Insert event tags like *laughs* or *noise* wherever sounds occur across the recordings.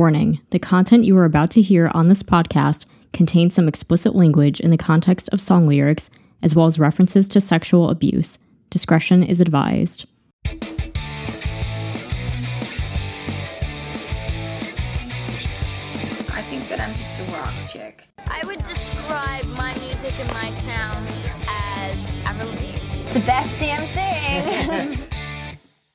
Warning the content you are about to hear on this podcast contains some explicit language in the context of song lyrics, as well as references to sexual abuse. Discretion is advised. I think that I'm just a rock chick. I would describe my music and my sound as Avril Lavigne. The best damn thing. *laughs*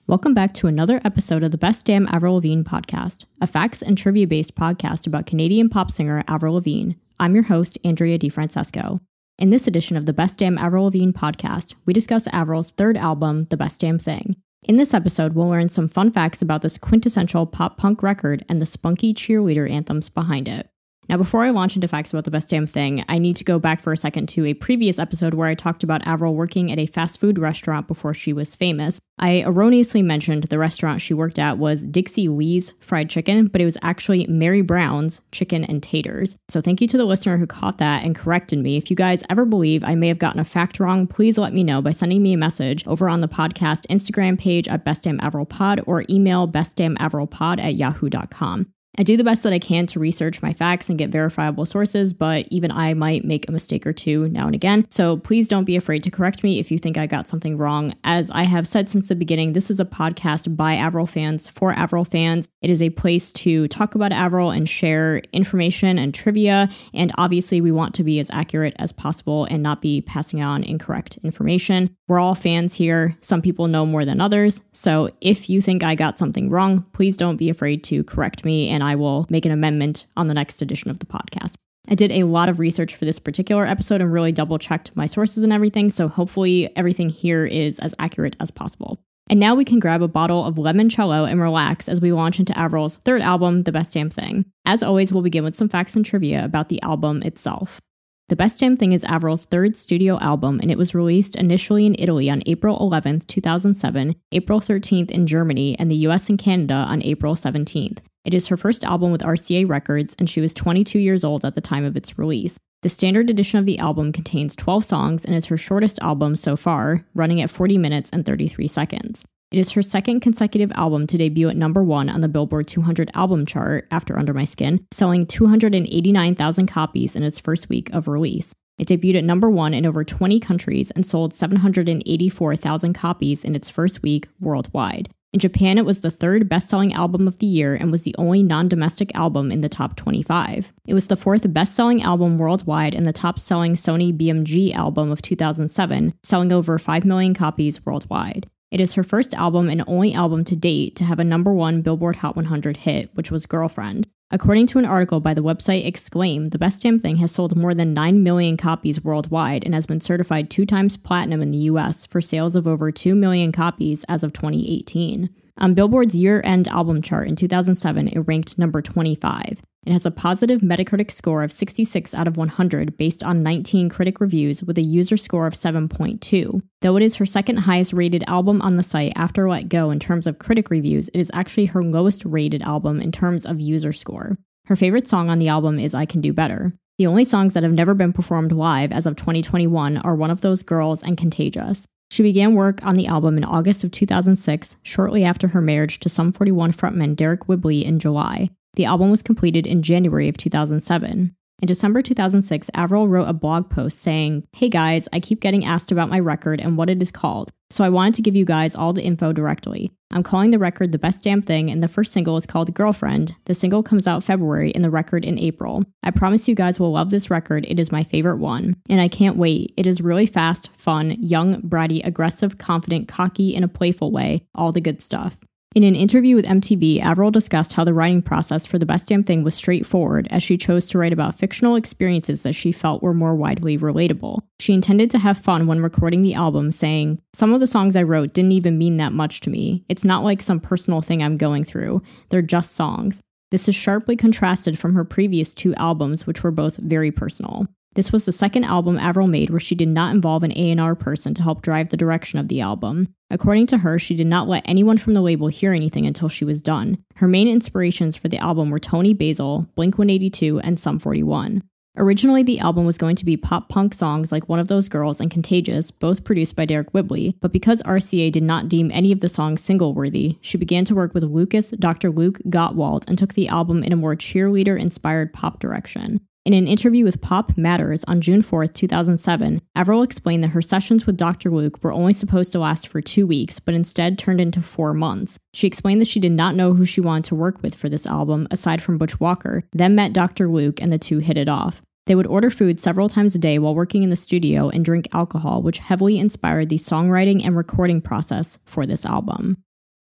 Welcome back to another episode of the Best Damn Avril Lavigne podcast, a facts and trivia based podcast about Canadian pop singer Avril Lavigne. I'm your host, Andrea DiFrancesco. In this edition of the Best Damn Avril Lavigne podcast, we discuss Avril's third album, The Best Damn Thing. In this episode, we'll learn some fun facts about this quintessential pop punk record and the spunky cheerleader anthems behind it. Now, before I launch into facts about the best damn thing, I need to go back for a second to a previous episode where I talked about Avril working at a fast food restaurant before she was famous. I erroneously mentioned the restaurant she worked at was Dixie Lee's Fried Chicken, but it was actually Mary Brown's Chicken and Taters. So thank you to the listener who caught that and corrected me. If you guys ever believe I may have gotten a fact wrong, please let me know by sending me a message over on the podcast Instagram page at Best Damn Avril Pod or email bestdamnavrilpod at yahoo.com. I do the best that I can to research my facts and get verifiable sources, but even I might make a mistake or two now and again. So please don't be afraid to correct me if you think I got something wrong. As I have said since the beginning, this is a podcast by Avril fans for Avril fans. It is a place to talk about Avril and share information and trivia. And obviously, we want to be as accurate as possible and not be passing on incorrect information. We're all fans here. Some people know more than others. So if you think I got something wrong, please don't be afraid to correct me and I will make an amendment on the next edition of the podcast. I did a lot of research for this particular episode and really double checked my sources and everything, so hopefully everything here is as accurate as possible. And now we can grab a bottle of limoncello and relax as we launch into Avril's third album, The Best Damn Thing. As always, we'll begin with some facts and trivia about the album itself. The Best Damn Thing is Avril's third studio album, and it was released initially in Italy on April 11th, 2007, April 13th in Germany, and the US and Canada on April 17th. It is her first album with RCA Records, and she was 22 years old at the time of its release. The standard edition of the album contains 12 songs and is her shortest album so far, running at 40 minutes and 33 seconds. It is her second consecutive album to debut at number one on the Billboard 200 album chart after Under My Skin, selling 289,000 copies in its first week of release. It debuted at number one in over 20 countries and sold 784,000 copies in its first week worldwide. In Japan, it was the third best selling album of the year and was the only non domestic album in the top 25. It was the fourth best selling album worldwide and the top selling Sony BMG album of 2007, selling over 5 million copies worldwide. It is her first album and only album to date to have a number one Billboard Hot 100 hit, which was Girlfriend. According to an article by the website Exclaim, The Best Damn Thing has sold more than 9 million copies worldwide and has been certified two times platinum in the US for sales of over 2 million copies as of 2018. On Billboard's year end album chart in 2007, it ranked number 25. It has a positive Metacritic score of 66 out of 100 based on 19 critic reviews with a user score of 7.2. Though it is her second highest rated album on the site after Let Go in terms of critic reviews, it is actually her lowest rated album in terms of user score. Her favorite song on the album is I Can Do Better. The only songs that have never been performed live as of 2021 are One of Those Girls and Contagious. She began work on the album in August of 2006, shortly after her marriage to Sum 41 frontman Deryck Whibley in July. The album was completed in January of 2007. In December 2006, Avril wrote a blog post saying, Hey guys, I keep getting asked about my record and what it is called, so I wanted to give you guys all the info directly. I'm calling the record The Best Damn Thing, and the first single is called Girlfriend. The single comes out February and the record in April. I promise you guys will love this record. It is my favorite one. And I can't wait. It is really fast, fun, young, bratty, aggressive, confident, cocky in a playful way. All the good stuff. In an interview with MTV, Avril discussed how the writing process for The Best Damn Thing was straightforward, as she chose to write about fictional experiences that she felt were more widely relatable. She intended to have fun when recording the album, saying, Some of the songs I wrote didn't even mean that much to me. It's not like some personal thing I'm going through, they're just songs. This is sharply contrasted from her previous two albums, which were both very personal. This was the second album Avril made where she did not involve an A&R person to help drive the direction of the album. According to her, she did not let anyone from the label hear anything until she was done. Her main inspirations for the album were Toni Basil, Blink 182, and Sum 41. Originally, the album was going to be pop punk songs like One of Those Girls and Contagious, both produced by Deryck Whibley, but because RCA did not deem any of the songs single worthy, she began to work with Lucas Dr. Luke Gottwald and took the album in a more cheerleader inspired pop direction. In an interview with Pop Matters on June 4, 2007, Avril explained that her sessions with Dr. Luke were only supposed to last for two weeks, but instead turned into four months. She explained that she did not know who she wanted to work with for this album, aside from Butch Walker, then met Dr. Luke, and the two hit it off. They would order food several times a day while working in the studio and drink alcohol, which heavily inspired the songwriting and recording process for this album.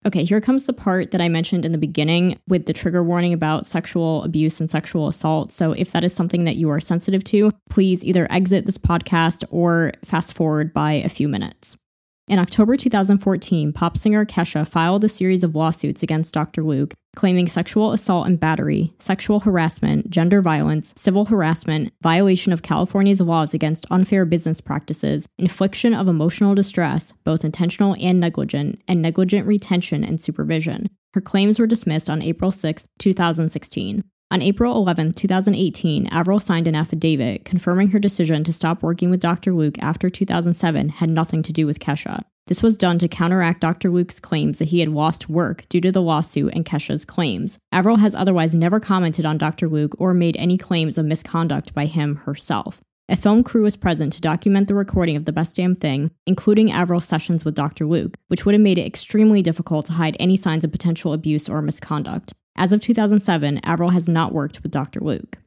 Okay, here comes the part that I mentioned in the beginning with the trigger warning about sexual abuse and sexual assault. So, if that is something that you are sensitive to, please either exit this podcast or fast forward by a few minutes. In October 2014, pop singer Kesha filed a series of lawsuits against Dr. Luke, claiming sexual assault and battery, sexual harassment, gender violence, civil harassment, violation of California's laws against unfair business practices, infliction of emotional distress, both intentional and negligent, and negligent retention and supervision. Her claims were dismissed on April 6, 2016. On April 11, 2018, Avril signed an affidavit confirming her decision to stop working with Dr. Luke after 2007 had nothing to do with Kesha. This was done to counteract Dr. Luke's claims that he had lost work due to the lawsuit and Kesha's claims. Avril has otherwise never commented on Dr. Luke or made any claims of misconduct by him herself. A film crew was present to document the recording of The Best Damn Thing, including Avril's sessions with Dr. Luke, which would have made it extremely difficult to hide any signs of potential abuse or misconduct. As of 2007, Avril has not worked with Dr. Luke.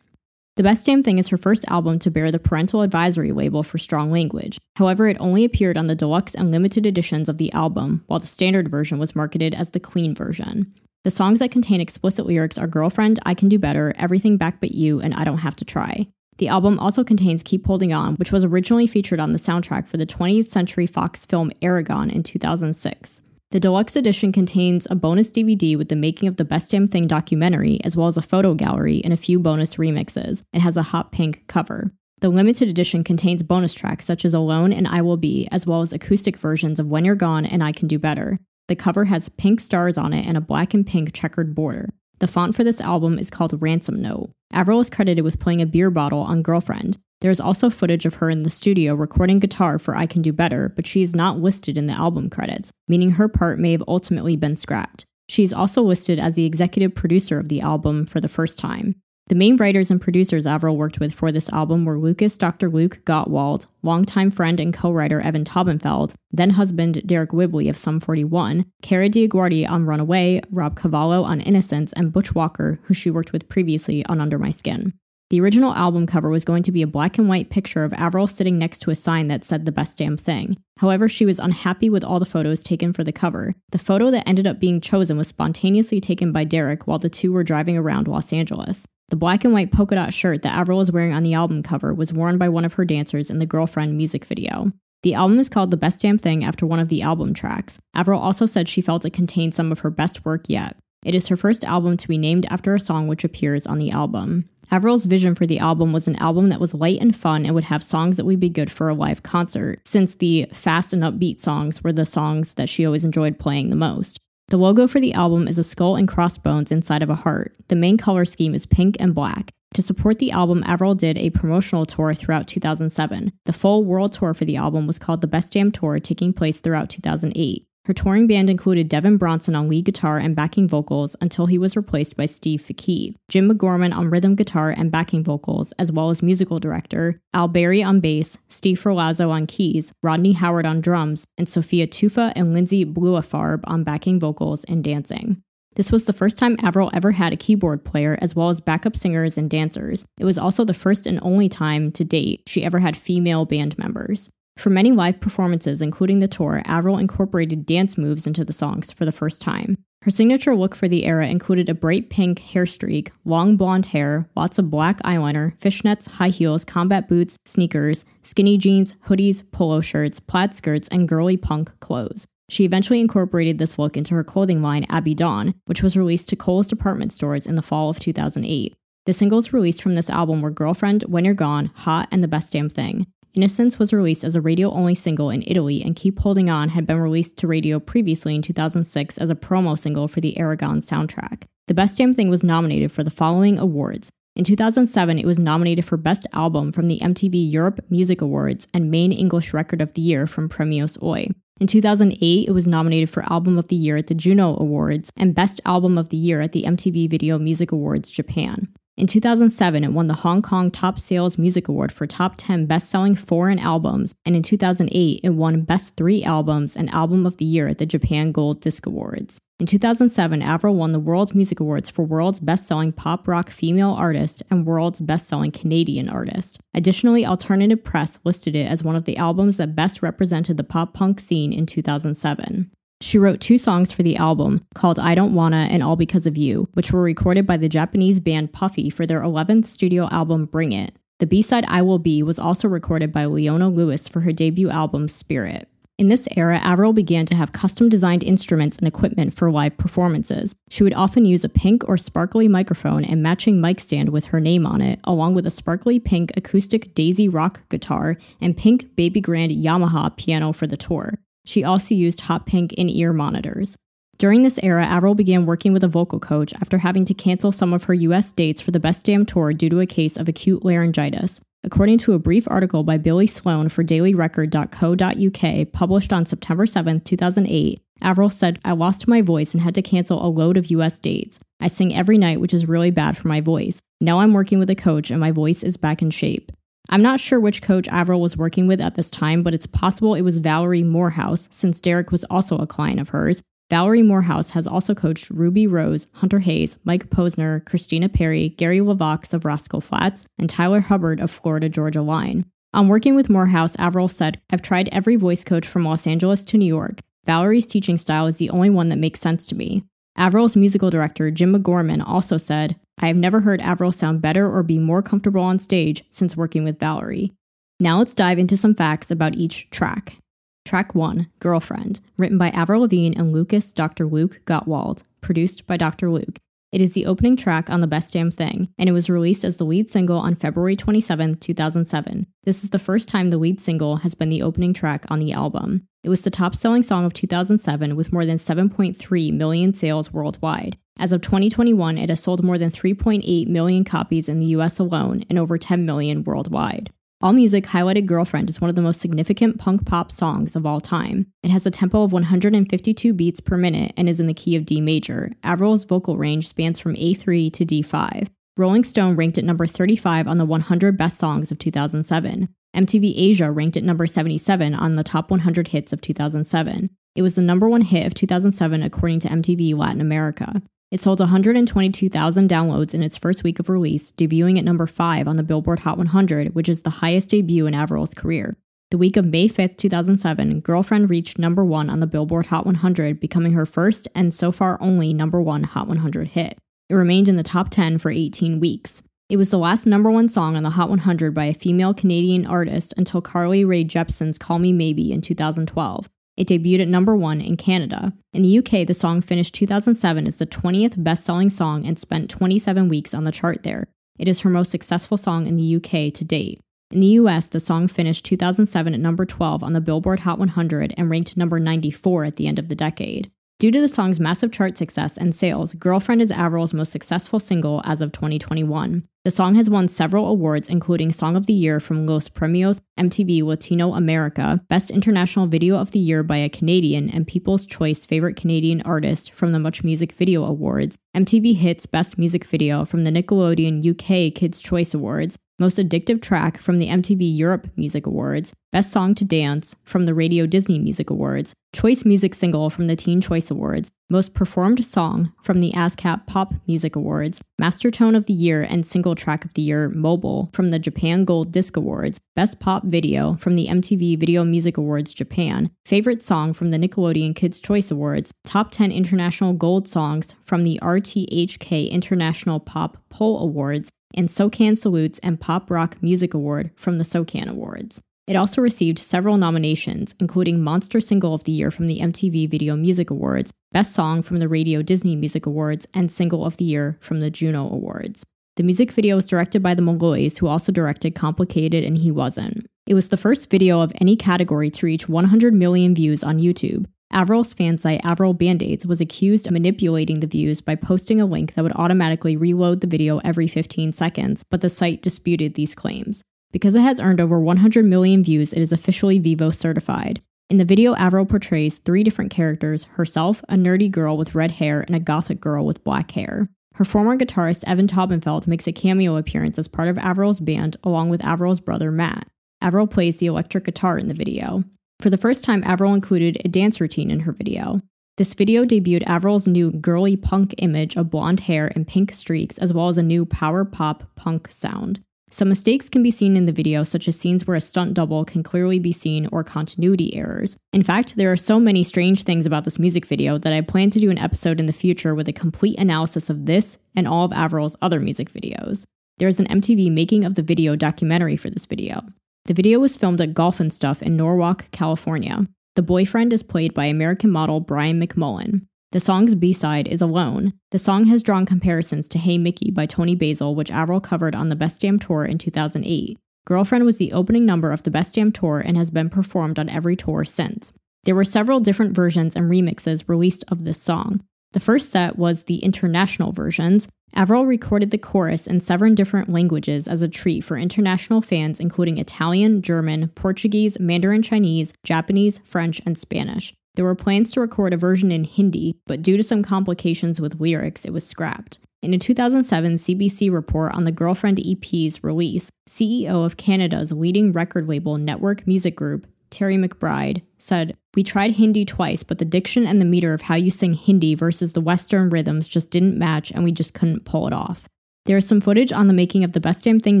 The Best Damn Thing is her first album to bear the parental advisory label for strong language. However, it only appeared on the deluxe and limited editions of the album, while the standard version was marketed as the Queen version. The songs that contain explicit lyrics are Girlfriend, I Can Do Better, Everything Back But You, and I Don't Have to Try. The album also contains Keep Holding On, which was originally featured on the soundtrack for the 20th Century Fox film Eragon in 2006. The deluxe edition contains a bonus DVD with the making of the Best Damn Thing documentary, as well as a photo gallery and a few bonus remixes. It has a hot pink cover. The limited edition contains bonus tracks such as Alone and I Will Be, as well as acoustic versions of When You're Gone and I Can Do Better. The cover has pink stars on it and a black and pink checkered border. The font for this album is called Ransom Note. Avril is credited with playing a beer bottle on Girlfriend. There is also footage of her in the studio recording guitar for I Can Do Better, but she is not listed in the album credits, meaning her part may have ultimately been scrapped. She is also listed as the executive producer of the album for the first time. The main writers and producers Avril worked with for this album were Lucas Dr. Luke Gottwald, longtime friend and co writer Evan Taubenfeld, then husband Deryck Whibley of Sum 41, Kara DioGuardi on Runaway, Rob Cavallo on Innocence, and Butch Walker, who she worked with previously on Under My Skin. The original album cover was going to be a black and white picture of Avril sitting next to a sign that said the best damn thing. However, she was unhappy with all the photos taken for the cover. The photo that ended up being chosen was spontaneously taken by Deryck while the two were driving around Los Angeles. The black and white polka dot shirt that Avril was wearing on the album cover was worn by one of her dancers in the Girlfriend music video. The album is called The Best Damn Thing after one of the album tracks. Avril also said she felt it contained some of her best work yet. It is her first album to be named after a song which appears on the album. Avril's vision for the album was an album that was light and fun and would have songs that would be good for a live concert, since the fast and upbeat songs were the songs that she always enjoyed playing the most. The logo for the album is a skull and crossbones inside of a heart. The main color scheme is pink and black. To support the album, Avril did a promotional tour throughout 2007. The full world tour for the album was called the Best Damn Tour, taking place throughout 2008. Her touring band included Devin Bronson on lead guitar and backing vocals until he was replaced by Steve Fakib, Jim McGorman on rhythm guitar and backing vocals, as well as musical director, Al Berry on bass, Steve Ferlazzo on keys, Rodney Howard on drums, and Sophia Toufa and Lindsay Blaufarb on backing vocals and dancing. This was the first time Avril ever had a keyboard player as well as backup singers and dancers. It was also the first and only time to date she ever had female band members. For many live performances, including the tour, Avril incorporated dance moves into the songs for the first time. Her signature look for the era included a bright pink hair streak, long blonde hair, lots of black eyeliner, fishnets, high heels, combat boots, sneakers, skinny jeans, hoodies, polo shirts, plaid skirts, and girly punk clothes. She eventually incorporated this look into her clothing line, Abbey Dawn, which was released to Kohl's department stores in the fall of 2008. The singles released from this album were Girlfriend, When You're Gone, Hot, and The Best Damn Thing. Innocence was released as a radio only single in Italy, and Keep Holding On had been released to radio previously in 2006 as a promo single for the Eragon soundtrack. The Best Damn Thing was nominated for the following awards In 2007, it was nominated for Best Album from the MTV Europe Music Awards and Main English Record of the Year from Premios Oye. In 2008, it was nominated for Album of the Year at the Juno Awards and Best Album of the Year at the MTV Video Music Awards Japan. In 2007, it won the Hong Kong Top Sales Music Award for top 10 best selling foreign albums, and in 2008, it won Best Three Albums and Album of the Year at the Japan Gold Disc Awards. In 2007, Avril won the World Music Awards for World's Best Selling Pop Rock Female Artist and World's Best Selling Canadian Artist. Additionally, Alternative Press listed it as one of the albums that best represented the pop punk scene in 2007. She wrote two songs for the album called I Don't Wanna and All Because of You, which were recorded by the Japanese band Puffy for their 11th studio album Bring It. The B side I Will Be was also recorded by Leona Lewis for her debut album Spirit. In this era, Avril began to have custom designed instruments and equipment for live performances. She would often use a pink or sparkly microphone and matching mic stand with her name on it, along with a sparkly pink acoustic Daisy rock guitar and pink baby grand Yamaha piano for the tour. She also used hot pink in ear monitors. During this era, Avril began working with a vocal coach after having to cancel some of her US dates for the Best Damn Tour due to a case of acute laryngitis. According to a brief article by Billy Sloan for dailyrecord.co.uk published on September 7, 2008, Avril said, I lost my voice and had to cancel a load of US dates. I sing every night, which is really bad for my voice. Now I'm working with a coach and my voice is back in shape. I'm not sure which coach Avril was working with at this time, but it's possible it was Valerie Morehouse, since Deryck was also a client of hers. Valerie Morehouse has also coached Ruby Rose, Hunter Hayes, Mike Posner, Christina Perri, Gary LeVox of Rascal Flatts, and Tyler Hubbard of Florida Georgia Line. On working with Morehouse, Avril said, I've tried every voice coach from Los Angeles to New York. Valerie's teaching style is the only one that makes sense to me. Avril's musical director, Jim McGorman, also said, I have never heard Avril sound better or be more comfortable on stage since working with Valerie. Now let's dive into some facts about each track. Track 1, Girlfriend, written by Avril Lavigne and Lucas Dr. Luke Gottwald, produced by Dr. Luke. It is the opening track on The Best Damn Thing, and it was released as the lead single on February 27, 2007. This is the first time the lead single has been the opening track on the album. It was the top selling song of 2007 with more than 7.3 million sales worldwide. As of 2021, it has sold more than 3.8 million copies in the US alone and over 10 million worldwide. AllMusic highlighted Girlfriend as one of the most significant punk pop songs of all time. It has a tempo of 152 beats per minute and is in the key of D major. Avril's vocal range spans from A3 to D5. Rolling Stone ranked it number 35 on the 100 best songs of 2007. MTV Asia ranked it number 77 on the top 100 hits of 2007. It was the number one hit of 2007 according to MTV Latin America. It sold 122,000 downloads in its first week of release, debuting at number 5 on the Billboard Hot 100, which is the highest debut in Avril's career. The week of May 5, 2007, Girlfriend reached number 1 on the Billboard Hot 100, becoming her first and so far only number 1 Hot 100 hit. It remained in the top 10 for 18 weeks. It was the last number 1 song on the Hot 100 by a female Canadian artist until Carly Rae Jepsen's Call Me Maybe in 2012. It debuted at number one in Canada. In the UK, the song finished 2007 as the 20th best selling song and spent 27 weeks on the chart there. It is her most successful song in the UK to date. In the US, the song finished 2007 at number 12 on the Billboard Hot 100 and ranked number 94 at the end of the decade. Due to the song's massive chart success and sales, Girlfriend is Avril's most successful single as of 2021. The song has won several awards, including Song of the Year from Los Premios MTV Latino America, Best International Video of the Year by a Canadian, and People's Choice Favorite Canadian Artist from the Much Music Video Awards, MTV Hits Best Music Video from the Nickelodeon UK Kids' Choice Awards, most Addictive Track from the MTV Europe Music Awards, Best Song to Dance from the Radio Disney Music Awards, Choice Music Single from the Teen Choice Awards, Most Performed Song from the ASCAP Pop Music Awards, Master Tone of the Year and Single Track of the Year Mobile from the Japan Gold Disc Awards, Best Pop Video from the MTV Video Music Awards Japan, Favorite Song from the Nickelodeon Kids' Choice Awards, Top 10 International Gold Songs from the RTHK International Pop Poll Awards, and SOCAN Salutes and Pop Rock Music Award from the SOCAN Awards. It also received several nominations, including Monster Single of the Year from the MTV Video Music Awards, Best Song from the Radio Disney Music Awards, and Single of the Year from the Juno Awards. The music video was directed by the Malloys, who also directed Complicated and He Wasn't. It was the first video of any category to reach 100 million views on YouTube. Avril's fan site, Band-Aids, was accused of manipulating the views by posting a link that would automatically reload the video every 15 seconds, but the site disputed these claims. Because it has earned over 100 million views, it is officially Vevo certified. In the video, Avril portrays three different characters herself, a nerdy girl with red hair, and a gothic girl with black hair. Her former guitarist, Evan Taubenfeld, makes a cameo appearance as part of Avril's band along with Avril's brother, Matt. Avril plays the electric guitar in the video. For the first time, Avril included a dance routine in her video. This video debuted Avril's new girly punk image of blonde hair and pink streaks, as well as a new power pop punk sound. Some mistakes can be seen in the video, such as scenes where a stunt double can clearly be seen or continuity errors. In fact, there are so many strange things about this music video that I plan to do an episode in the future with a complete analysis of this and all of Avril's other music videos. There is an MTV making of the video documentary for this video. The video was filmed at Golf and Stuff in Norwalk, California. The boyfriend is played by American model Brian McMullen. The song's B side is Alone. The song has drawn comparisons to Hey Mickey by Toni Basil, which Avril covered on the Best Damn Tour in 2008. Girlfriend was the opening number of the Best Damn Tour and has been performed on every tour since. There were several different versions and remixes released of this song. The first set was the international versions. Avril recorded the chorus in seven different languages as a treat for international fans, including Italian, German, Portuguese, Mandarin Chinese, Japanese, French, and Spanish. There were plans to record a version in Hindi, but due to some complications with lyrics, it was scrapped. In a 2007 CBC report on the Girlfriend EP's release, CEO of Canada's leading record label Nettwerk Music Group, Terry McBride, said, We tried Hindi twice, but the diction and the meter of how you sing Hindi versus the Western rhythms just didn't match and we just couldn't pull it off. There is some footage on the making of the Best Damn Thing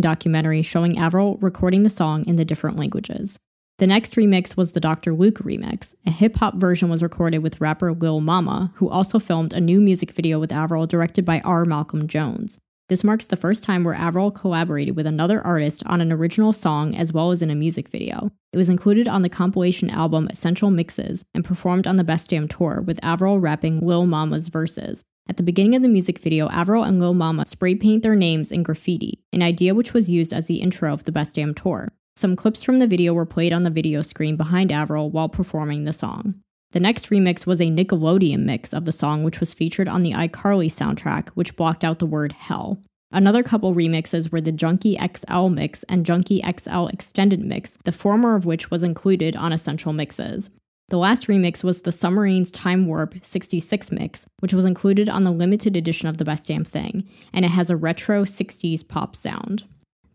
documentary showing Avril recording the song in the different languages. The next remix was the Dr. Luke remix. A hip hop version was recorded with rapper Lil Mama, who also filmed a new music video with Avril directed by R. Malcolm Jones. This marks the first time where Avril collaborated with another artist on an original song as well as in a music video. It was included on the compilation album Essential Mixes and performed on the Best Damn Tour, with Avril rapping Lil Mama's verses. At the beginning of the music video, Avril and Lil Mama spray paint their names in graffiti, an idea which was used as the intro of the Best Damn Tour. Some clips from the video were played on the video screen behind Avril while performing the song. The next remix was a Nickelodeon mix of the song, which was featured on the iCarly soundtrack, which blocked out the word hell. Another couple remixes were the Junkie XL mix and Junkie XL extended mix, the former of which was included on Essential Mixes. The last remix was the Submarines Time Warp 66 mix, which was included on the limited edition of The Best Damn Thing, and it has a retro 60s pop sound.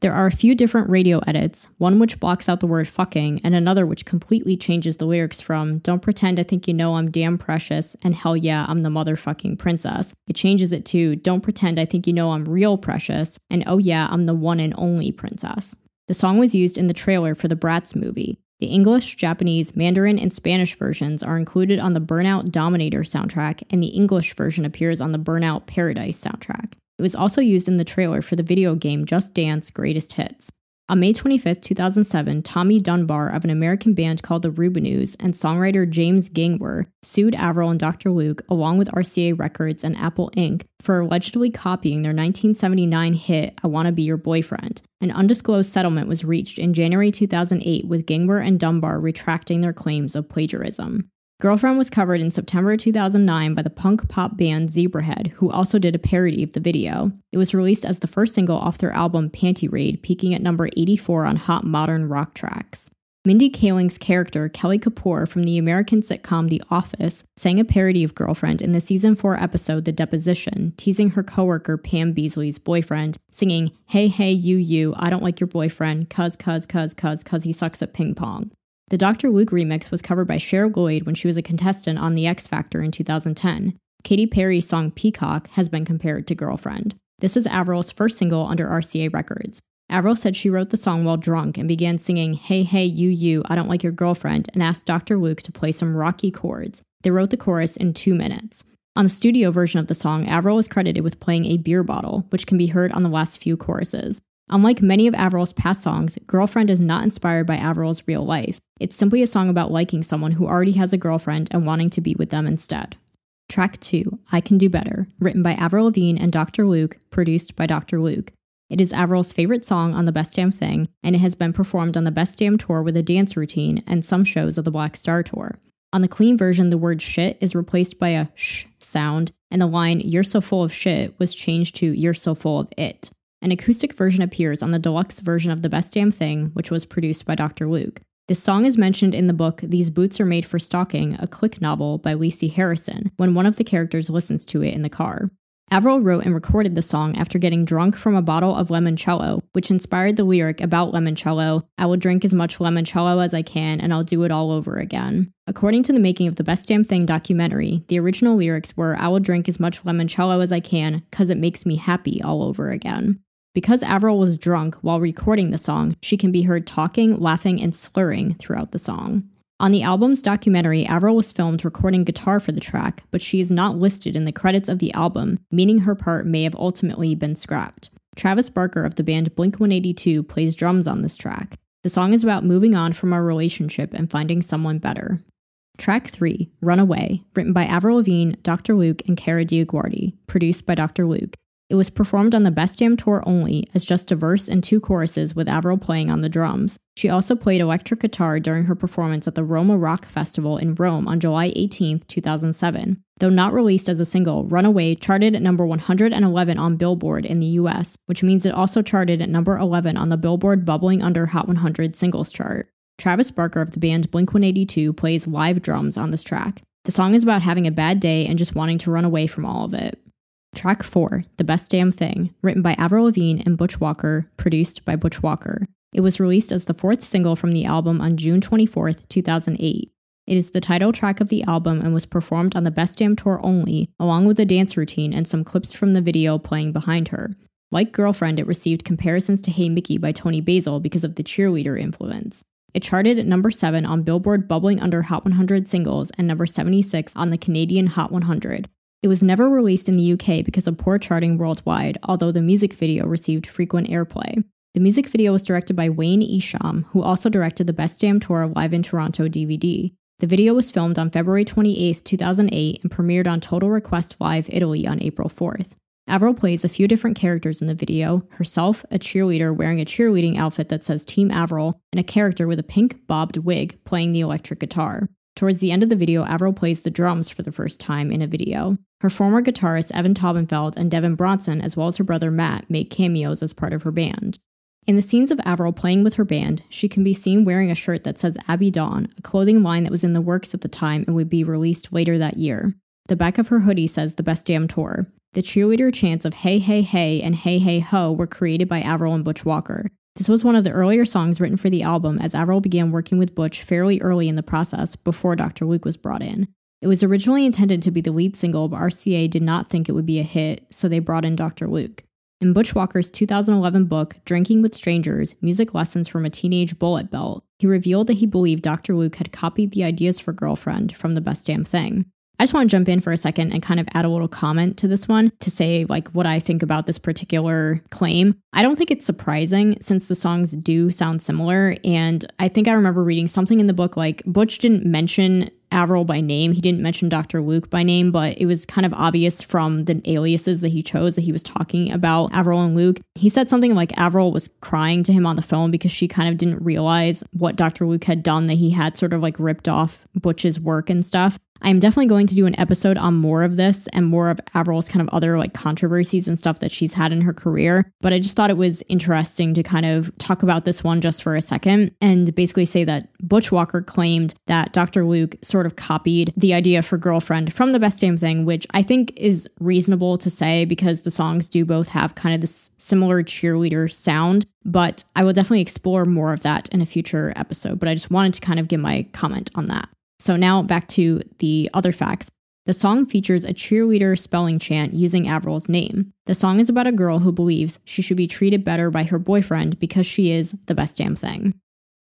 There are a few different radio edits, one which blocks out the word fucking, and another which completely changes the lyrics from Don't pretend I think you know I'm damn precious, and hell yeah, I'm the motherfucking princess. It changes it to Don't pretend I think you know I'm real precious, and oh yeah, I'm the one and only princess. The song was used in the trailer for the Bratz movie. The English, Japanese, Mandarin, and Spanish versions are included on the Burnout Dominator soundtrack, and the English version appears on the Burnout Paradise soundtrack. It was also used in the trailer for the video game Just Dance Greatest Hits. On May 25, 2007, Tommy Dunbar of an American band called the Rubinoos and songwriter James Gangwer sued Avril and Dr. Luke, along with RCA Records and Apple Inc., for allegedly copying their 1979 hit I Wanna Be Your Boyfriend. An undisclosed settlement was reached in January 2008 with Gangwer and Dunbar retracting their claims of plagiarism. Girlfriend was covered in September 2009 by the punk pop band Zebrahead, who also did a parody of the video. It was released as the first single off their album Panty Raid, peaking at number 84 on Hot Modern Rock Tracks. Mindy Kaling's character, Kelly Kapoor from the American sitcom The Office, sang a parody of Girlfriend in the season 4 episode The Deposition, teasing her coworker Pam Beesly's boyfriend, singing, Hey, hey, you, you, I don't like your boyfriend, cuz, cuz, cuz, cuz, cuz he sucks at ping pong. The Dr. Luke remix was covered by Cheryl Lloyd when she was a contestant on The X Factor in 2010. Katy Perry's song Peacock has been compared to Girlfriend. This is Avril's first single under RCA Records. Avril said she wrote the song while drunk and began singing Hey, hey, you, you, I don't like your girlfriend, and asked Dr. Luke to play some rocky chords. They wrote the chorus in two minutes. On the studio version of the song, Avril is credited with playing a beer bottle, which can be heard on the last few choruses. Unlike many of Avril's past songs, Girlfriend is not inspired by Avril's real life. It's simply a song about liking someone who already has a girlfriend and wanting to be with them instead. Track 2, I Can Do Better, written by Avril Lavigne and Dr. Luke, produced by Dr. Luke. It is Avril's favorite song on The Best Damn Thing, and it has been performed on the Best Damn Tour with a dance routine and some shows of the Black Star Tour. On the clean version, the word shit is replaced by a sh sound, and the line, You're so full of shit, was changed to You're so full of it. An acoustic version appears on the deluxe version of The Best Damn Thing, which was produced by Dr. Luke. This song is mentioned in the book These Boots Are Made for Stalking, a Clique novel by Lisi Harrison, when one of the characters listens to it in the car. Avril wrote and recorded the song after getting drunk from a bottle of limoncello, which inspired the lyric about limoncello I will drink as much limoncello as I can and I'll do it all over again. According to the making of the Best Damn Thing documentary, the original lyrics were I will drink as much limoncello as I can because it makes me happy all over again. Because Avril was drunk while recording the song, she can be heard talking, laughing, and slurring throughout the song. On the album's documentary, Avril was filmed recording guitar for the track, but she is not listed in the credits of the album, meaning her part may have ultimately been scrapped. Travis Barker of the band Blink 182 plays drums on this track. The song is about moving on from our relationship and finding someone better. Track 3, Runaway, written by Avril Lavigne, Dr. Luke, and Kara DioGuardi, produced by Dr. Luke. It was performed on the Best Damn Tour only as just a verse and two choruses with Avril playing on the drums. She also played electric guitar during her performance at the Roma Rock Festival in Rome on July 18, 2007. Though not released as a single, Runaway charted at number 111 on Billboard in the US, which means it also charted at number 11 on the Billboard Bubbling Under Hot 100 singles chart. Travis Barker of the band Blink 182 plays live drums on this track. The song is about having a bad day and just wanting to run away from all of it. Track 4, The Best Damn Thing, written by Avril Lavigne and Butch Walker, produced by Butch Walker. It was released as the fourth single from the album on June 24, 2008. It is the title track of the album and was performed on the Best Damn Tour only, along with a dance routine and some clips from the video playing behind her. Like Girlfriend, it received comparisons to Hey Mickey by Toni Basil because of the cheerleader influence. It charted at number 7 on Billboard Bubbling Under Hot 100 singles and number 76 on the Canadian Hot 100, it was never released in the UK because of poor charting worldwide, although the music video received frequent airplay. The music video was directed by Wayne Isham, who also directed the Best Damn Tour Live in Toronto DVD. The video was filmed on February 28, 2008, and premiered on Total Request Live Italy on April 4th. Avril plays a few different characters in the video herself, a cheerleader wearing a cheerleading outfit that says Team Avril, and a character with a pink bobbed wig playing the electric guitar. Towards the end of the video, Avril plays the drums for the first time in a video. Her former guitarist Evan Taubenfeld and Devin Bronson, as well as her brother Matt, make cameos as part of her band. In the scenes of Avril playing with her band, she can be seen wearing a shirt that says Abbey Dawn, a clothing line that was in the works at the time and would be released later that year. The back of her hoodie says The Best Damn Tour. The cheerleader chants of Hey Hey Hey and Hey Hey Ho were created by Avril and Butch Walker. This was one of the earlier songs written for the album as Avril began working with Butch fairly early in the process before Dr. Luke was brought in. It was originally intended to be the lead single, but RCA did not think it would be a hit, so they brought in Dr. Luke. In Butch Walker's 2011 book, Drinking with Strangers Music Lessons from a Teenage Bullet Belt, he revealed that he believed Dr. Luke had copied the ideas for Girlfriend from The Best Damn Thing. I just want to jump in for a second and kind of add a little comment to this one to say like what I think about this particular claim. I don't think it's surprising since the songs do sound similar and I think I remember reading something in the book like Butch didn't mention Avril by name. He didn't mention Dr. Luke by name, but it was kind of obvious from the aliases that he chose that he was talking about Avril and Luke. He said something like Avril was crying to him on the phone because she kind of didn't realize what Dr. Luke had done, that he had sort of like ripped off Butch's work and stuff. I'm definitely going to do an episode on more of this and more of Avril's kind of other like controversies and stuff that she's had in her career. But I just thought it was interesting to kind of talk about this one just for a second and basically say that Butch Walker claimed that Dr. Luke sort of copied the idea for Girlfriend from The Best Damn Thing, which I think is reasonable to say because the songs do both have kind of this similar cheerleader sound. But I will definitely explore more of that in a future episode. But I just wanted to kind of give my comment on that. So now back to the other facts. The song features a cheerleader spelling chant using Avril's name. The song is about a girl who believes she should be treated better by her boyfriend because she is the best damn thing.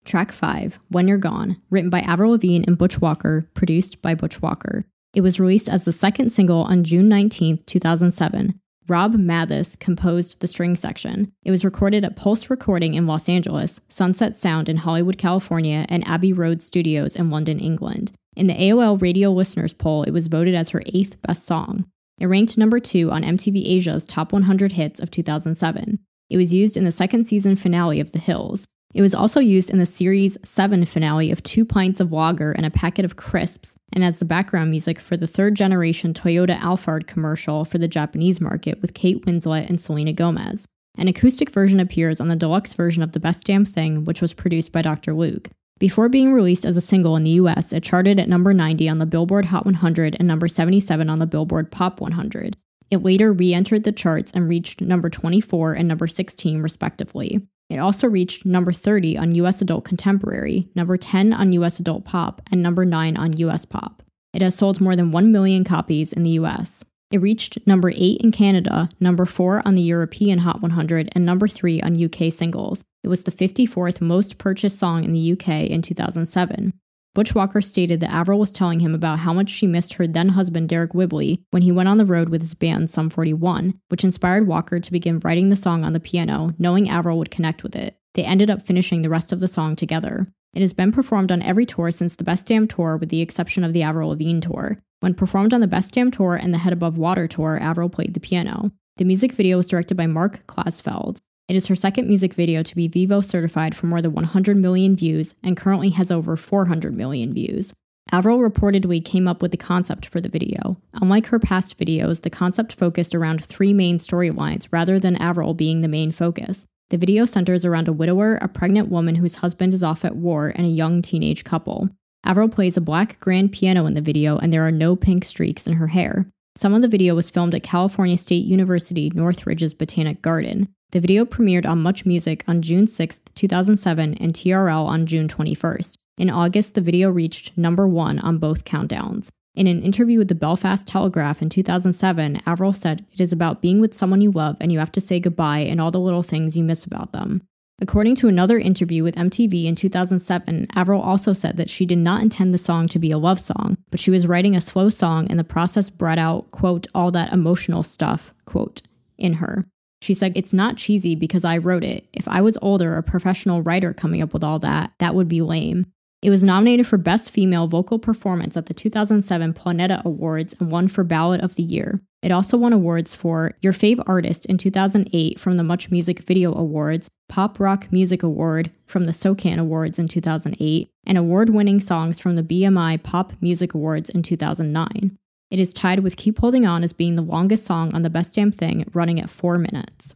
Track 5, When You're Gone, written by Avril Lavigne and Butch Walker, produced by Butch Walker. It was released as the second single on June 19, 2007. Rob Mathes composed the string section. It was recorded at Pulse Recording in Los Angeles, Sunset Sound in Hollywood, California, and Abbey Road Studios in London, England. In the AOL Radio Listeners poll, it was voted as her eighth best song. It ranked number two on MTV Asia's Top 100 Hits of 2007. It was used in the second season finale of The Hills. It was also used in the Series 7 finale of Two Pints of Lager and a Packet of Crisps, and as the background music for the third generation Toyota Alphard commercial for the Japanese market with Kate Winslet and Selena Gomez. An acoustic version appears on the deluxe version of The Best Damn Thing, which was produced by Dr. Luke. Before being released as a single in the US, it charted at number 90 on the Billboard Hot 100 and number 77 on the Billboard Pop 100. It later re entered the charts and reached number 24 and number 16, respectively. It also reached number 30 on US Adult Contemporary, number 10 on US Adult Pop, and number 9 on US Pop. It has sold more than 1 million copies in the US. It reached number 8 in Canada, number 4 on the European Hot 100, and number 3 on UK singles. It was the 54th most purchased song in the UK in 2007. Butch Walker stated that Avril was telling him about how much she missed her then husband Deryck Whibley when he went on the road with his band Sum 41, which inspired Walker to begin writing the song on the piano, knowing Avril would connect with it. They ended up finishing the rest of the song together. It has been performed on every tour since the Best Damn Tour, with the exception of the Avril Lavigne tour. When performed on the Best Damn Tour and the Head Above Water tour, Avril played the piano. The music video was directed by Mark Klasfeld. It is her second music video to be Vevo certified for more than 100 million views and currently has over 400 million views. Avril reportedly came up with the concept for the video. Unlike her past videos, the concept focused around three main storylines rather than Avril being the main focus. The video centers around a widower, a pregnant woman whose husband is off at war, and a young teenage couple. Avril plays a black grand piano in the video, and there are no pink streaks in her hair. Some of the video was filmed at California State University Northridge's Botanic Garden. The video premiered on Much Music on June 6, 2007, and TRL on June 21st. In August, the video reached number one on both countdowns. In an interview with the Belfast Telegraph in 2007, Avril said, It is about being with someone you love and you have to say goodbye and all the little things you miss about them. According to another interview with MTV in 2007, Avril also said that she did not intend the song to be a love song, but she was writing a slow song and the process brought out, quote, all that emotional stuff, quote, in her. She said, It's not cheesy because I wrote it. If I was older, a professional writer coming up with all that, that would be lame. It was nominated for Best Female Vocal Performance at the 2007 Planeta Awards and won for Ballad of the Year. It also won awards for Your Fave Artist in 2008 from the Much Music Video Awards, Pop Rock Music Award from the SOCAN Awards in 2008, and award winning songs from the BMI Pop Music Awards in 2009. It is tied with Keep Holding On as being the longest song on the Best Damn Thing, running at 4 minutes.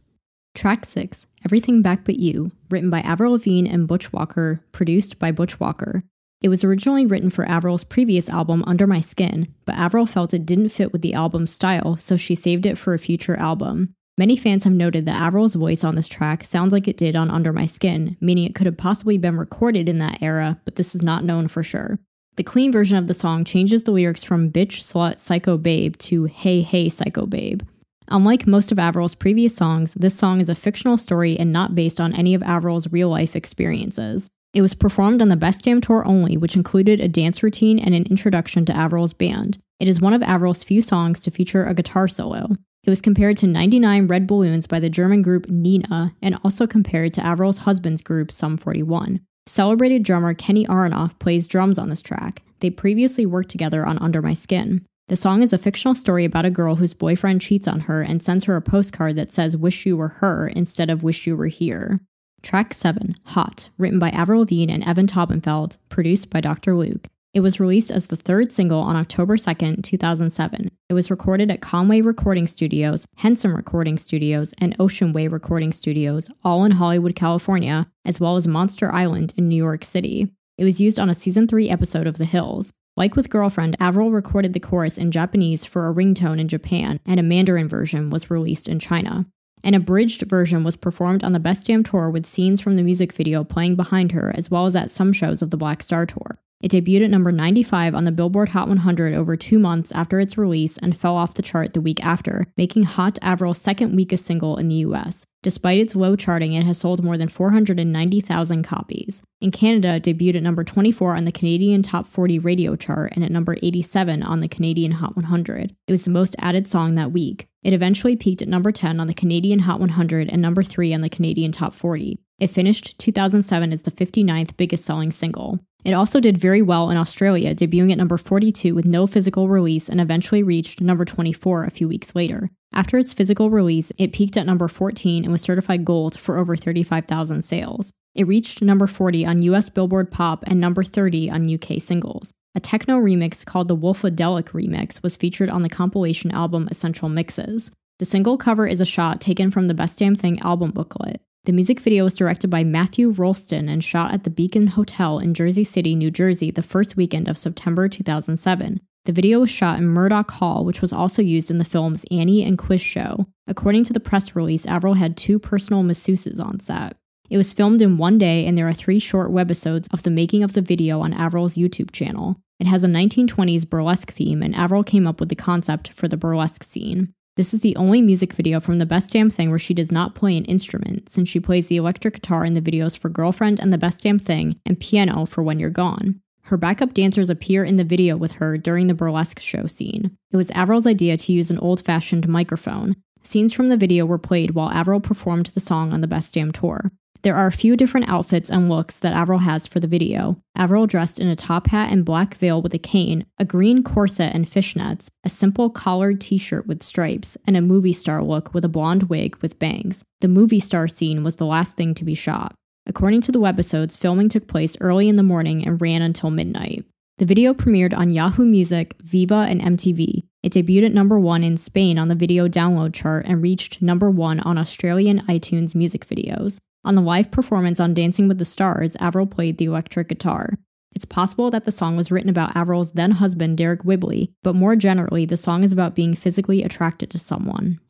Track 6, Everything Back But You, written by Avril Lavigne and Butch Walker, produced by Butch Walker. It was originally written for Avril's previous album, Under My Skin, but Avril felt it didn't fit with the album's style, so she saved it for a future album. Many fans have noted that Avril's voice on this track sounds like it did on Under My Skin, meaning it could have possibly been recorded in that era, but this is not known for sure. The clean version of the song changes the lyrics from bitch, slut, psycho babe to hey, hey, psycho babe. Unlike most of Avril's previous songs, this song is a fictional story and not based on any of Avril's real life experiences. It was performed on the Best Damn Tour only, which included a dance routine and an introduction to Avril's band. It is one of Avril's few songs to feature a guitar solo. It was compared to 99 Red Balloons by the German group Nena and also compared to Avril's husband's group Sum 41. Celebrated drummer Kenny Aronoff plays drums on this track. They previously worked together on Under My Skin. The song is a fictional story about a girl whose boyfriend cheats on her and sends her a postcard that says, Wish you were her instead of Wish you were here. Track 7, Hot, written by Avril Lavigne and Evan Taubenfeld, produced by Dr. Luke. It was released as the third single on October 2, 2007. It was recorded at Conway Recording Studios, Henson Recording Studios, and Ocean Way Recording Studios, all in Hollywood, California, as well as Monster Island in New York City. It was used on a season 3 episode of The Hills. Like with Girlfriend, Avril recorded the chorus in Japanese for a ringtone in Japan, and a Mandarin version was released in China. An abridged version was performed on the Best Damn Tour with scenes from the music video playing behind her, as well as at some shows of the Black Star Tour. It debuted at number 95 on the Billboard Hot 100 over two months after its release and fell off the chart the week after, making Hot Avril's second weakest single in the US. Despite its low charting, it has sold more than 490,000 copies. In Canada, it debuted at number 24 on the Canadian Top 40 radio chart and at number 87 on the Canadian Hot 100. It was the most added song that week. It eventually peaked at number 10 on the Canadian Hot 100 and number 3 on the Canadian Top 40. It finished 2007 as the 59th biggest selling single. It also did very well in Australia, debuting at number 42 with no physical release and eventually reached number 24 a few weeks later. After its physical release, it peaked at number 14 and was certified gold for over 35,000 sales. It reached number 40 on US Billboard Pop and number 30 on UK singles. A techno remix called the Wolfadelic Remix was featured on the compilation album Essential Mixes. The single cover is a shot taken from the Best Damn Thing album booklet. The music video was directed by Matthew Rolston and shot at the Beacon Hotel in Jersey City, New Jersey, the first weekend of September 2007. The video was shot in Murdoch Hall, which was also used in the films Annie and Quiz Show. According to the press release, Avril had two personal masseuses on set. It was filmed in one day, and there are three short webisodes of the making of the video on Avril's YouTube channel. It has a 1920s burlesque theme, and Avril came up with the concept for the burlesque scene. This is the only music video from The Best Damn Thing where she does not play an instrument, since she plays the electric guitar in the videos for Girlfriend and The Best Damn Thing and piano for When You're Gone. Her backup dancers appear in the video with her during the burlesque show scene. It was Avril's idea to use an old fashioned microphone. Scenes from the video were played while Avril performed the song on the Best Damn tour. There are a few different outfits and looks that Avril has for the video. Avril dressed in a top hat and black veil with a cane, a green corset and fishnets, a simple collared t shirt with stripes, and a movie star look with a blonde wig with bangs. The movie star scene was the last thing to be shot. According to the webisodes, filming took place early in the morning and ran until midnight. The video premiered on Yahoo Music, Vevo, and MTV. It debuted at number one in Spain on the video download chart and reached number one on Australian iTunes music videos. On the live performance on Dancing with the Stars, Avril played the electric guitar. It's possible that the song was written about Avril's then husband, Deryck Whibley, but more generally, the song is about being physically attracted to someone.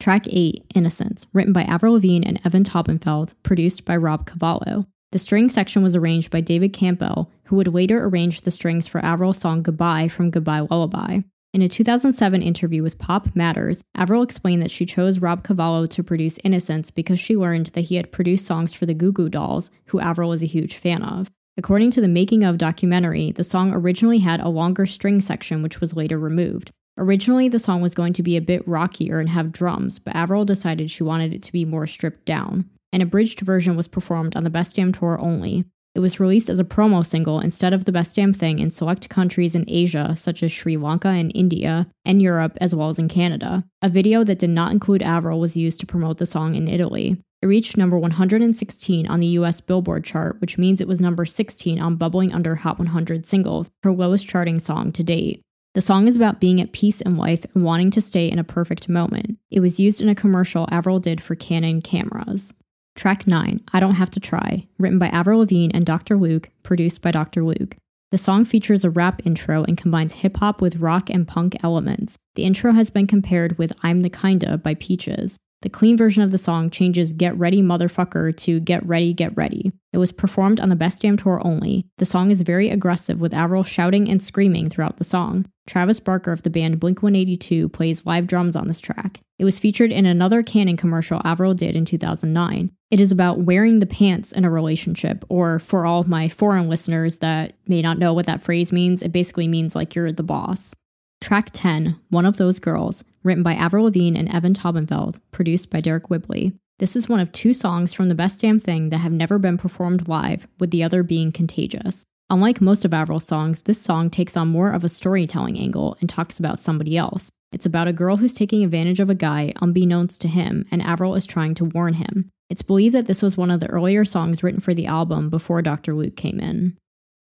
Track 8, Innocence, written by Avril Lavigne and Evan Taubenfeld, produced by Rob Cavallo. The string section was arranged by David Campbell, who would later arrange the strings for Avril's song Goodbye from Goodbye Lullaby. In a 2007 interview with Pop Matters, Avril explained that she chose Rob Cavallo to produce Innocence because she learned that he had produced songs for the Goo Goo Dolls, who Avril was a huge fan of. According to the Making of documentary, the song originally had a longer string section which was later removed. Originally, the song was going to be a bit rockier and have drums, but Avril decided she wanted it to be more stripped down. An abridged version was performed on the Best Damn Tour only. It was released as a promo single instead of The Best Damn Thing in select countries in Asia, such as Sri Lanka and India, and Europe, as well as in Canada. A video that did not include Avril was used to promote the song in Italy. It reached number 116 on the US Billboard chart, which means it was number 16 on Bubbling Under Hot 100 singles, her lowest charting song to date. The song is about being at peace in life and wanting to stay in a perfect moment. It was used in a commercial Avril did for Canon cameras. Track 9, I Don't Have to Try, written by Avril Lavigne and Dr. Luke, produced by Dr. Luke. The song features a rap intro and combines hip hop with rock and punk elements. The intro has been compared with I'm the Kinda by Peaches. The clean version of the song changes Get Ready Motherfucker to Get Ready, Get Ready. It was performed on the Best Damn Tour only. The song is very aggressive with Avril shouting and screaming throughout the song. Travis Barker of the band Blink 182 plays live drums on this track. It was featured in another Canon commercial Avril did in 2009. It is about wearing the pants in a relationship, or for all my foreign listeners that may not know what that phrase means, it basically means like you're the boss. Track 10, One of Those Girls, written by Avril Lavigne and Evan Taubenfeld, produced by Deryck Whibley. This is one of two songs from The Best Damn Thing that have never been performed live, with the other being Contagious. Unlike most of Avril's songs, this song takes on more of a storytelling angle and talks about somebody else. It's about a girl who's taking advantage of a guy unbeknownst to him, and Avril is trying to warn him. It's believed that this was one of the earlier songs written for the album before Dr. Luke came in.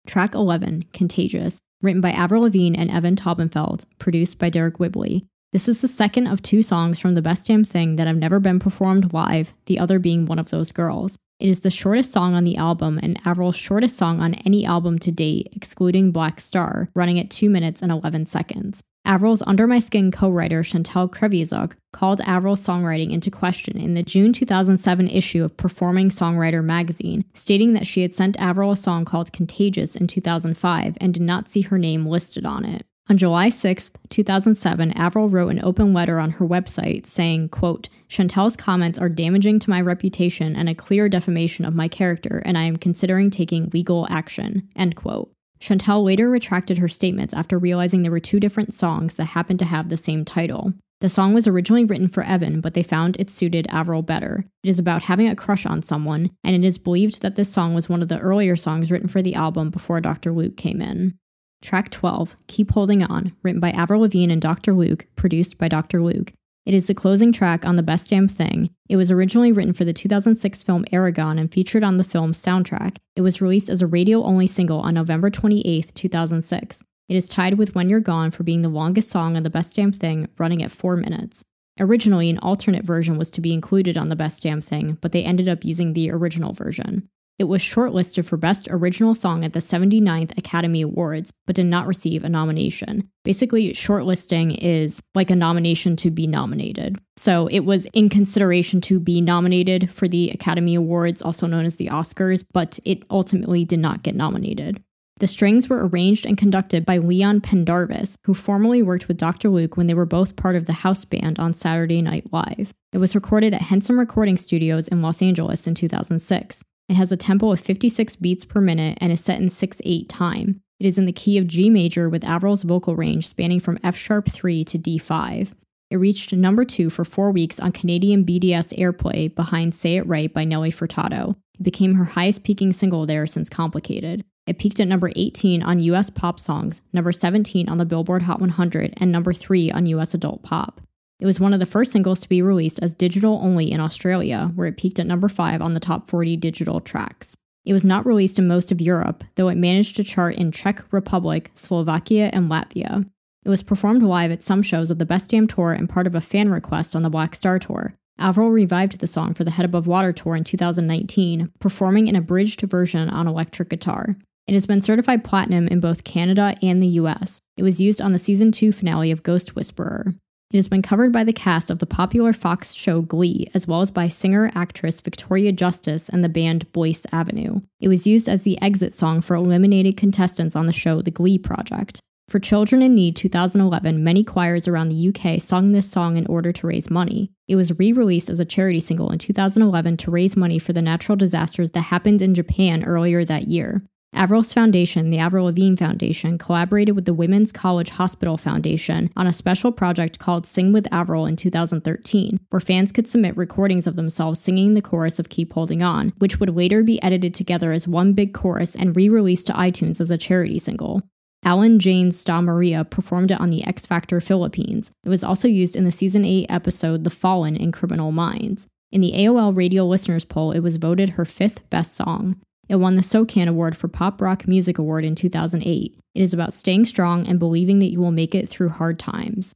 Track 11, Contagious, written by Avril Lavigne and Evan Taubenfeld, produced by Deryck Whibley. This is the second of two songs from The Best Damn Thing that have never been performed live, the other being one of those girls. It is the shortest song on the album and Avril's shortest song on any album to date, excluding Black Star, running at 2 minutes and 11 seconds. Avril's Under My Skin co writer Chantal Kreviazuk called Avril's songwriting into question in the June 2007 issue of Performing Songwriter magazine, stating that she had sent Avril a song called Contagious in 2005 and did not see her name listed on it. On July 6, 2007, Avril wrote an open letter on her website saying, quote, Chantal's comments are damaging to my reputation and a clear defamation of my character, and I am considering taking legal action, end quote. Chantal later retracted her statements after realizing there were two different songs that happened to have the same title. The song was originally written for Evan, but they found it suited Avril better. It is about having a crush on someone, and it is believed that this song was one of the earlier songs written for the album before Dr. Luke came in. Track 12, Keep Holding On, written by Avril Lavigne and Dr. Luke, produced by Dr. Luke. It is the closing track on The Best Damn Thing. It was originally written for the 2006 film Eragon and featured on the film's soundtrack. It was released as a radio only single on November 28, 2006. It is tied with When You're Gone for being the longest song on The Best Damn Thing, running at 4 minutes. Originally, an alternate version was to be included on The Best Damn Thing, but they ended up using the original version. It was shortlisted for Best Original Song at the 79th Academy Awards, but did not receive a nomination. Basically, shortlisting is like a nomination to be nominated. So it was in consideration to be nominated for the Academy Awards, also known as the Oscars, but it ultimately did not get nominated. The strings were arranged and conducted by Leon Pendarvis, who formerly worked with Dr. Luke when they were both part of the house band on Saturday Night Live. It was recorded at Henson Recording Studios in Los Angeles in 2006. It has a tempo of 56 beats per minute and is set in 6 8 time. It is in the key of G major with Avril's vocal range spanning from F sharp 3 to D5. It reached number 2 for 4 weeks on Canadian BDS airplay behind Say It Right by Nelly Furtado. It became her highest peaking single there since Complicated. It peaked at number 18 on US Pop Songs, number 17 on the Billboard Hot 100, and number 3 on US Adult Pop. It was one of the first singles to be released as digital only in Australia, where it peaked at number 5 on the top 40 digital tracks. It was not released in most of Europe, though it managed to chart in Czech Republic, Slovakia, and Latvia. It was performed live at some shows of the Best Damn Tour and part of a fan request on the Black Star Tour. Avril revived the song for the Head Above Water Tour in 2019, performing an abridged version on electric guitar. It has been certified platinum in both Canada and the US. It was used on the season 2 finale of Ghost Whisperer. It has been covered by the cast of the popular Fox show Glee, as well as by singer actress Victoria Justice and the band Boyce Avenue. It was used as the exit song for eliminated contestants on the show The Glee Project. For Children in Need 2011, many choirs around the UK sung this song in order to raise money. It was re released as a charity single in 2011 to raise money for the natural disasters that happened in Japan earlier that year. Avril's foundation, the Avril Lavigne Foundation, collaborated with the Women's College Hospital Foundation on a special project called Sing with Avril in 2013, where fans could submit recordings of themselves singing the chorus of Keep Holding On, which would later be edited together as one big chorus and re released to iTunes as a charity single. Alan Jane's Sta Maria performed it on the X Factor Philippines. It was also used in the season 8 episode The Fallen in Criminal Minds. In the AOL Radio Listeners Poll, it was voted her fifth best song. It won the SOCAN Award for Pop Rock Music Award in 2008. It is about staying strong and believing that you will make it through hard times.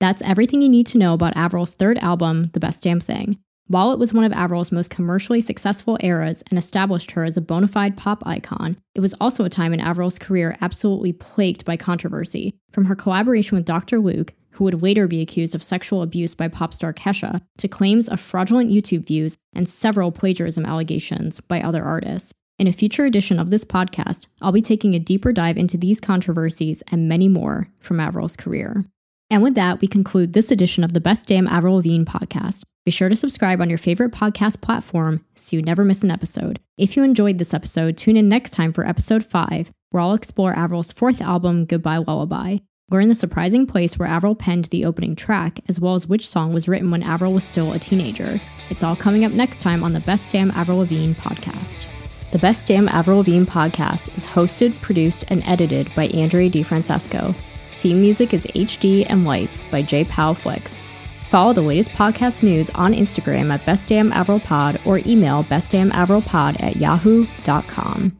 That's everything you need to know about Avril's third album, The Best Damn Thing. While it was one of Avril's most commercially successful eras and established her as a bona fide pop icon, it was also a time in Avril's career absolutely plagued by controversy. From her collaboration with Dr. Luke, who would later be accused of sexual abuse by pop star Kesha, to claims of fraudulent YouTube views and several plagiarism allegations by other artists. In a future edition of this podcast, I'll be taking a deeper dive into these controversies and many more from Avril's career. And with that, we conclude this edition of the Best Damn Avril Lavigne podcast. Be sure to subscribe on your favorite podcast platform so you never miss an episode. If you enjoyed this episode, tune in next time for episode 5, where I'll explore Avril's fourth album, Goodbye Lullaby. We're in the surprising place where Avril penned the opening track, as well as which song was written when Avril was still a teenager. It's all coming up next time on the Best Damn Avril Lavigne podcast. The Best Damn Avril Lavigne podcast is hosted, produced, and edited by Andre DiFrancesco. Theme music is HD and Lights by JPow Flicks. Follow the latest podcast news on Instagram at bestdamnavrilpod or email bestdamnavrilpod at yahoo.com.